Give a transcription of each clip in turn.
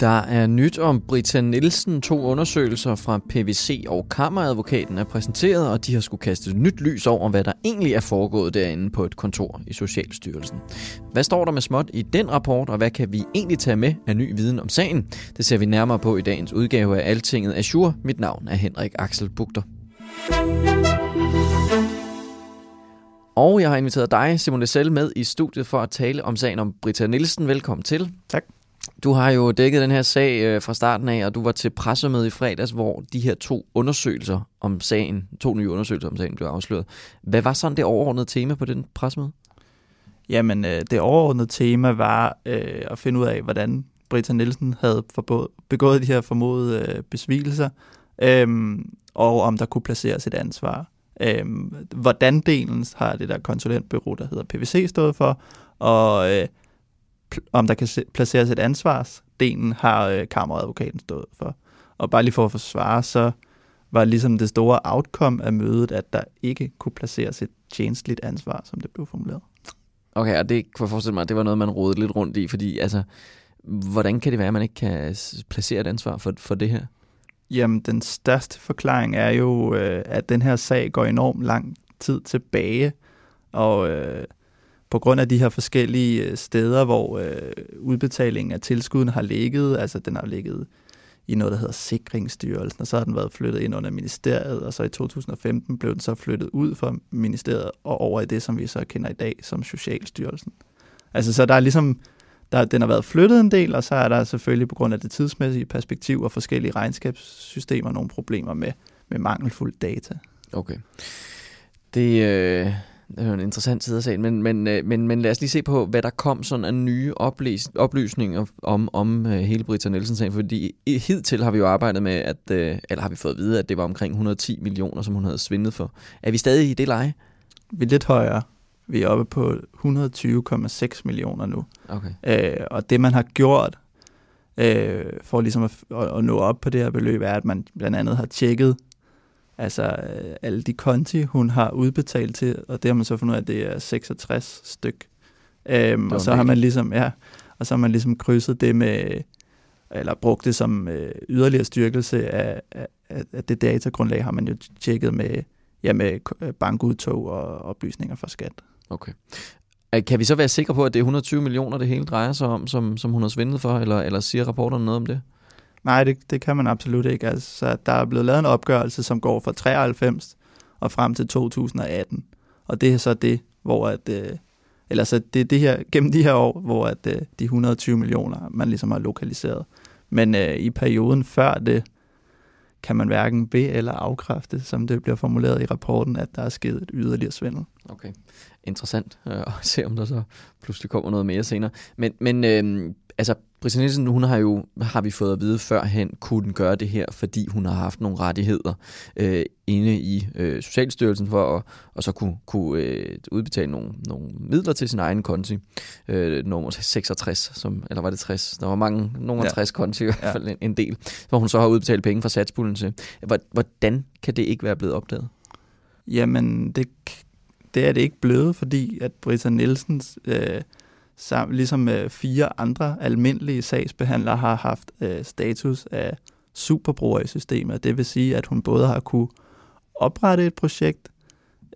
Der er nyt om Britta Nielsen. To undersøgelser fra PVC og Kammeradvokaten er præsenteret, og de har skulle kaste nyt lys over, hvad der egentlig er foregået derinde på et kontor i Socialstyrelsen. Hvad står der med småt i den rapport, og hvad kan vi egentlig tage med af ny viden om sagen? Det ser vi nærmere på i dagens udgave af Altinget Azure. Mit navn er Henrik Axel Bugter. Og jeg har inviteret dig, Simon Lessel, med i studiet for at tale om sagen om Britta Nielsen. Velkommen til. Tak. Du har jo dækket den her sag øh, fra starten af, og du var til pressemøde i fredags, hvor de her to undersøgelser om sagen, to nye undersøgelser om sagen blev afsløret. Hvad var sådan det overordnede tema på den pressemøde? Jamen, øh, det overordnede tema var øh, at finde ud af, hvordan Britta Nielsen havde forbået, begået de her formodede øh, besvigelser, øh, og om der kunne placeres et ansvar. Øh, hvordan delen har det der konsulentbureau, der hedder PVC, stået for, og øh, om der kan placeres et ansvarsdelen, har øh, kammeradvokaten stået for. Og bare lige for at forsvare, så var ligesom det store outcome af mødet, at der ikke kunne placeres et tjenestligt ansvar, som det blev formuleret. Okay, og det kunne jeg forestille mig, det var noget, man rodede lidt rundt i, fordi altså, hvordan kan det være, at man ikke kan placere et ansvar for, for det her? Jamen, den største forklaring er jo, øh, at den her sag går enormt lang tid tilbage, og øh, på grund af de her forskellige øh, steder, hvor øh, udbetalingen af tilskuden har ligget, altså den har ligget i noget, der hedder Sikringsstyrelsen, og så har den været flyttet ind under ministeriet, og så i 2015 blev den så flyttet ud fra ministeriet og over i det, som vi så kender i dag som Socialstyrelsen. Altså så der er ligesom, der, den har været flyttet en del, og så er der selvfølgelig på grund af det tidsmæssige perspektiv og forskellige regnskabssystemer nogle problemer med, med mangelfuld data. Okay. Det, øh, det er jo en interessant side af sagen, men, men, øh, men, men lad os lige se på, hvad der kom sådan af nye oplys, oplysninger om, om uh, hele Britta Nielsen-sagen, fordi hidtil har vi jo arbejdet med, at, uh, eller har vi fået at vide, at det var omkring 110 millioner, som hun havde svindet for. Er vi stadig i det leje? Vi er lidt højere. Vi er oppe på 120,6 millioner nu. Okay. Uh, og det, man har gjort uh, for ligesom at, at, at nå op på det her beløb, er, at man blandt andet har tjekket altså øh, alle de konti, hun har udbetalt til, og det har man så fundet ud af, at det er 66 styk. Øhm, og så har man ligesom, ja, og så har man ligesom krydset det med, eller brugt det som øh, yderligere styrkelse af, af, af det datagrundlag, har man jo tjekket med, ja, med øh, bankudtog og oplysninger fra skat. Okay. Kan vi så være sikre på, at det er 120 millioner, det hele drejer sig om, som, som hun har svindet for, eller, eller siger rapporterne noget om det? Nej, det, det kan man absolut ikke. Altså, der er blevet lavet en opgørelse, som går fra 93 og frem til 2018. Og det er så det, hvor at, øh, eller så det er det her, gennem de her år, hvor at, øh, de 120 millioner, man ligesom har lokaliseret. Men øh, i perioden før det, kan man hverken be- eller afkræfte, som det bliver formuleret i rapporten, at der er sket et yderligere svindel. Okay, interessant øh, at se, om der så pludselig kommer noget mere senere. Men, men øh, altså, Britta Nielsen, hun har jo, har vi fået at vide førhen, kunne den gøre det her, fordi hun har haft nogle rettigheder øh, inde i øh, Socialstyrelsen for at og så kunne, kunne øh, udbetale nogle, nogle midler til sin egen konti. Øh, nummer 66, som, eller var det 60? Der var mange, nogle ja. 60 konti, i hvert fald ja. en, en del, hvor hun så har udbetalt penge fra satspuljen til. Hvordan kan det ikke være blevet opdaget? Jamen, det, det er det ikke blevet, fordi at Britta Nielsens... Øh, sammen, ligesom øh, fire andre almindelige sagsbehandlere har haft øh, status af superbruger i systemet. Det vil sige, at hun både har kunne oprette et projekt,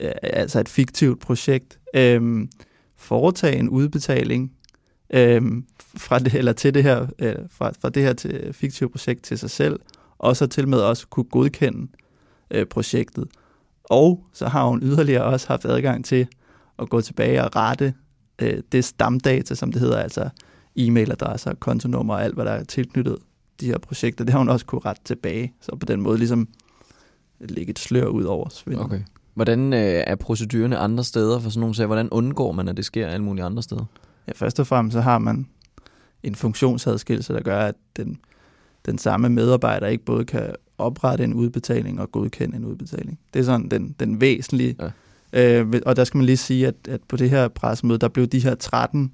øh, altså et fiktivt projekt, øh, foretage en udbetaling øh, fra det, eller til det her, øh, fra, fra det her til fiktivt projekt til sig selv, og så til med også kunne godkende øh, projektet. Og så har hun yderligere også haft adgang til at gå tilbage og rette øh, det stamdata, som det hedder, altså e-mailadresser, kontonummer og alt, hvad der er tilknyttet de her projekter, det har hun også kunne rette tilbage. Så på den måde ligesom lægge et slør ud over svindel. Okay. Hvordan øh, er procedurerne andre steder for sådan nogle sager? Hvordan undgår man, at det sker alle mulige andre steder? Ja, først og fremmest så har man en funktionsadskillelse, der gør, at den, den samme medarbejder ikke både kan oprette en udbetaling og godkende en udbetaling. Det er sådan den, den væsentlige. Ja. Øh, og der skal man lige sige, at, at på det her pressemøde, der blev de her 13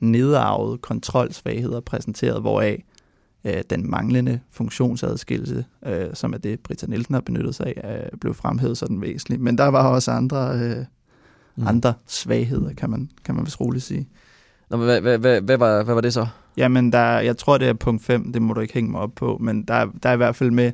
nedarvede kontrolsvagheder præsenteret, hvoraf øh, den manglende funktionsadskillelse, øh, som er det, Britta Nielsen har benyttet sig af, øh, blev fremhævet sådan væsentligt. Men der var også andre, øh, mm. andre svagheder, kan man, kan man vist roligt sige. Nå, men hvad, hvad, hvad, hvad, var, hvad var det så? Jamen, der, jeg tror, det er punkt 5, det må du ikke hænge mig op på, men der, der er i hvert fald med,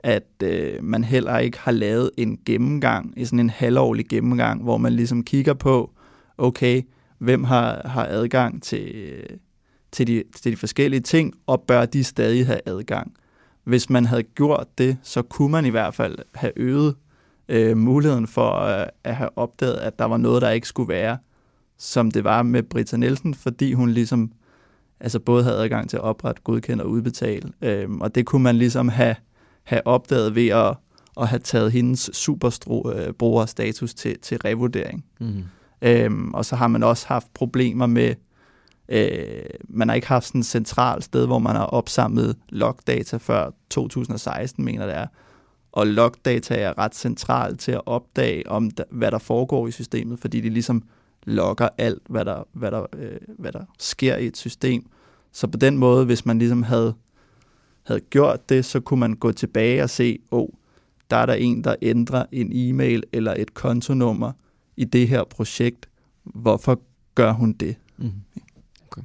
at øh, man heller ikke har lavet en gennemgang, i sådan en halvårlig gennemgang, hvor man ligesom kigger på, okay, hvem har, har adgang til, øh, til, de, til de forskellige ting, og bør de stadig have adgang. Hvis man havde gjort det, så kunne man i hvert fald have øget øh, muligheden for øh, at have opdaget, at der var noget, der ikke skulle være, som det var med Britta Nielsen, fordi hun ligesom altså både havde adgang til at oprette, godkende og udbetale. Øh, og det kunne man ligesom have, have opdaget ved at, at have taget hendes superbrugerstatus til, til revurdering. Mm. Øhm, og så har man også haft problemer med, øh, man har ikke haft sådan et centralt sted, hvor man har opsamlet logdata før 2016, mener det er. Og logdata er ret centralt til at opdage, om der, hvad der foregår i systemet, fordi de ligesom logger alt, hvad der, hvad, der, øh, hvad der sker i et system. Så på den måde, hvis man ligesom havde, havde gjort det, så kunne man gå tilbage og se, åh, oh, der er der en, der ændrer en e-mail eller et kontonummer, i det her projekt. Hvorfor gør hun det? Mm. Okay.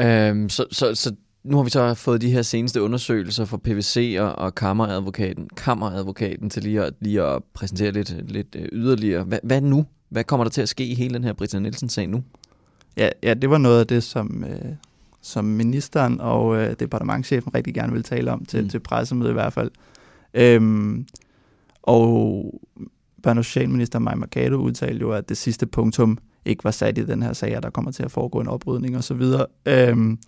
Øhm, så, så, så nu har vi så fået de her seneste undersøgelser fra PVC og, og kammeradvokaten, kammeradvokaten til lige at, lige at præsentere lidt, lidt øh, yderligere. Hvad, hvad nu? Hvad kommer der til at ske i hele den her Britta Nielsen-sag nu? Ja, ja, det var noget af det, som, øh, som ministeren og øh, departementchefen rigtig gerne vil tale om til, mm. til pressemødet i hvert fald. Øhm, og børne- socialminister Maja Mercado udtalte jo, at det sidste punktum ikke var sat i den her sag, at der kommer til at foregå en oprydning osv. Øhm,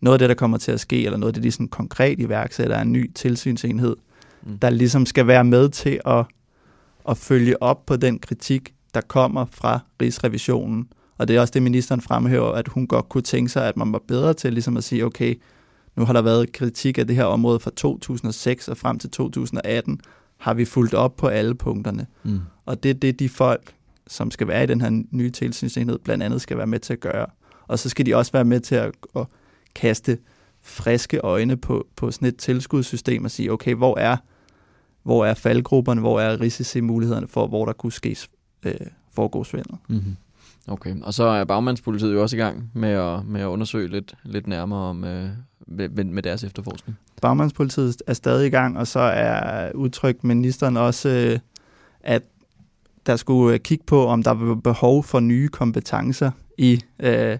noget af det, der kommer til at ske, eller noget af det, de sådan konkret iværksætter, er en ny tilsynsenhed, mm. der ligesom skal være med til at, at følge op på den kritik, der kommer fra Rigsrevisionen. Og det er også det, ministeren fremhæver, at hun godt kunne tænke sig, at man var bedre til ligesom at sige, okay, nu har der været kritik af det her område fra 2006 og frem til 2018, har vi fulgt op på alle punkterne. Mm. Og det er det, de folk, som skal være i den her nye tilsynsenhed, blandt andet skal være med til at gøre. Og så skal de også være med til at, at kaste friske øjne på, på sådan et tilskudssystem og sige, okay, hvor er, hvor er faldgrupperne, hvor er risici-mulighederne for, hvor der kunne ske øh, foregå svindel. Mm-hmm. Okay, og så er bagmandspolitiet jo også i gang med at, med at undersøge lidt, lidt nærmere om, øh, med, med deres efterforskning. Bagmandspolitiet er stadig i gang, og så er udtrykt ministeren også, øh, at der skulle øh, kigge på, om der var behov for nye kompetencer i, øh,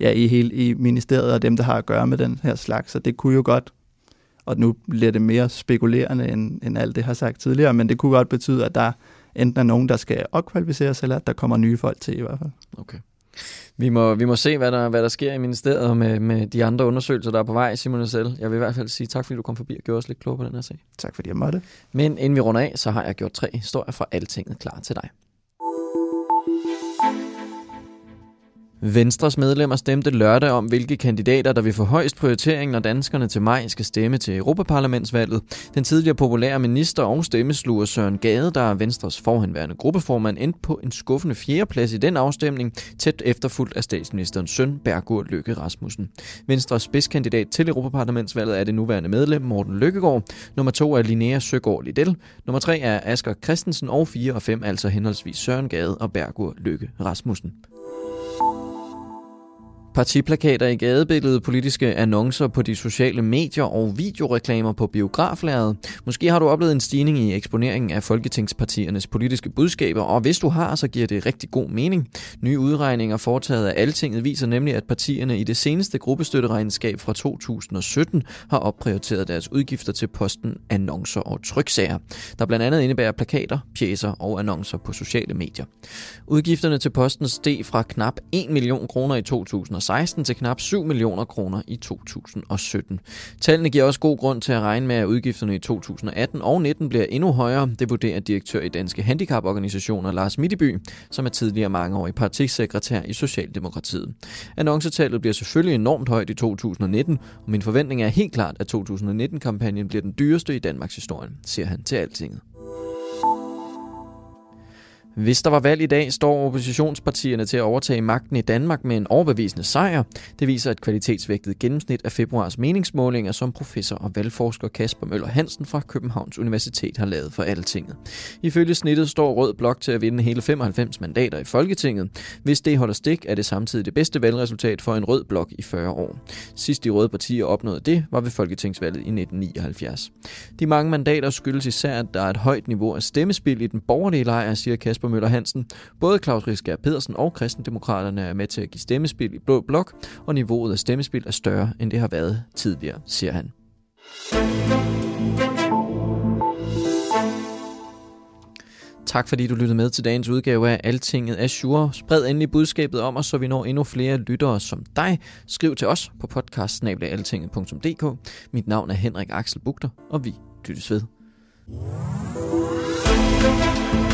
ja, i, hele, i ministeriet og dem, der har at gøre med den her slags. Så det kunne jo godt, og nu bliver det mere spekulerende, end, end alt det har sagt tidligere, men det kunne godt betyde, at der enten er nogen, der skal opkvalificeres, eller at der kommer nye folk til i hvert fald. Okay. Vi må, vi må se, hvad der, hvad der sker i ministeriet med, med de andre undersøgelser, der er på vej, Simon selv. Jeg vil i hvert fald sige tak, fordi du kom forbi og gjorde os lidt klogere på den her sag. Tak fordi jeg måtte. Men inden vi runder af, så har jeg gjort tre historier fra Altinget klar til dig. Venstres medlemmer stemte lørdag om, hvilke kandidater, der vil få højst prioritering, når danskerne til maj skal stemme til Europaparlamentsvalget. Den tidligere populære minister og stemmesluger Søren Gade, der er Venstres forhenværende gruppeformand, endte på en skuffende fjerdeplads i den afstemning, tæt efterfulgt af statsministerens søn, Bergur Lykke Rasmussen. Venstres spidskandidat til Europaparlamentsvalget er det nuværende medlem, Morten Lykkegaard. Nummer to er Linnea Søgaard Liddell. Nummer tre er Asger Christensen, og fire og fem altså henholdsvis Søren Gade og Bergur Lykke Rasmussen. Partiplakater i gadebilledet, politiske annoncer på de sociale medier og videoreklamer på biograflæret. Måske har du oplevet en stigning i eksponeringen af folketingspartiernes politiske budskaber, og hvis du har, så giver det rigtig god mening. Nye udregninger foretaget af Altinget viser nemlig, at partierne i det seneste gruppestøtteregnskab fra 2017 har opprioriteret deres udgifter til posten annoncer og tryksager, der blandt andet indebærer plakater, pjæser og annoncer på sociale medier. Udgifterne til posten steg fra knap 1 million kroner i 2016 2016 til knap 7 millioner kroner i 2017. Tallene giver også god grund til at regne med, at udgifterne i 2018 og 19 bliver endnu højere. Det vurderer direktør i Danske Handicaporganisationer Lars Middeby, som er tidligere mangeårig partisekretær i Socialdemokratiet. Annoncetallet bliver selvfølgelig enormt højt i 2019, og min forventning er helt klart, at 2019-kampagnen bliver den dyreste i Danmarks historie, siger han til Altinget. Hvis der var valg i dag, står oppositionspartierne til at overtage magten i Danmark med en overbevisende sejr. Det viser et kvalitetsvægtet gennemsnit af februars meningsmålinger, som professor og valgforsker Kasper Møller Hansen fra Københavns Universitet har lavet for Altinget. Ifølge snittet står Rød Blok til at vinde hele 95 mandater i Folketinget. Hvis det holder stik, er det samtidig det bedste valgresultat for en rød blok i 40 år. Sidst de røde partier opnåede det, var ved Folketingsvalget i 1979. De mange mandater skyldes især, at der er et højt niveau af stemmespil i den borgerlige lejr, siger Kasper Jesper Møller Hansen. Både Claus Riskær Pedersen og Kristendemokraterne er med til at give stemmespil i Blå Blok, og niveauet af stemmespil er større, end det har været tidligere, siger han. Tak fordi du lyttede med til dagens udgave af Altinget Azure. Spred endelig budskabet om os, så vi når endnu flere lyttere som dig. Skriv til os på podcast Mit navn er Henrik Axel Bugter, og vi lyttes ved. thank you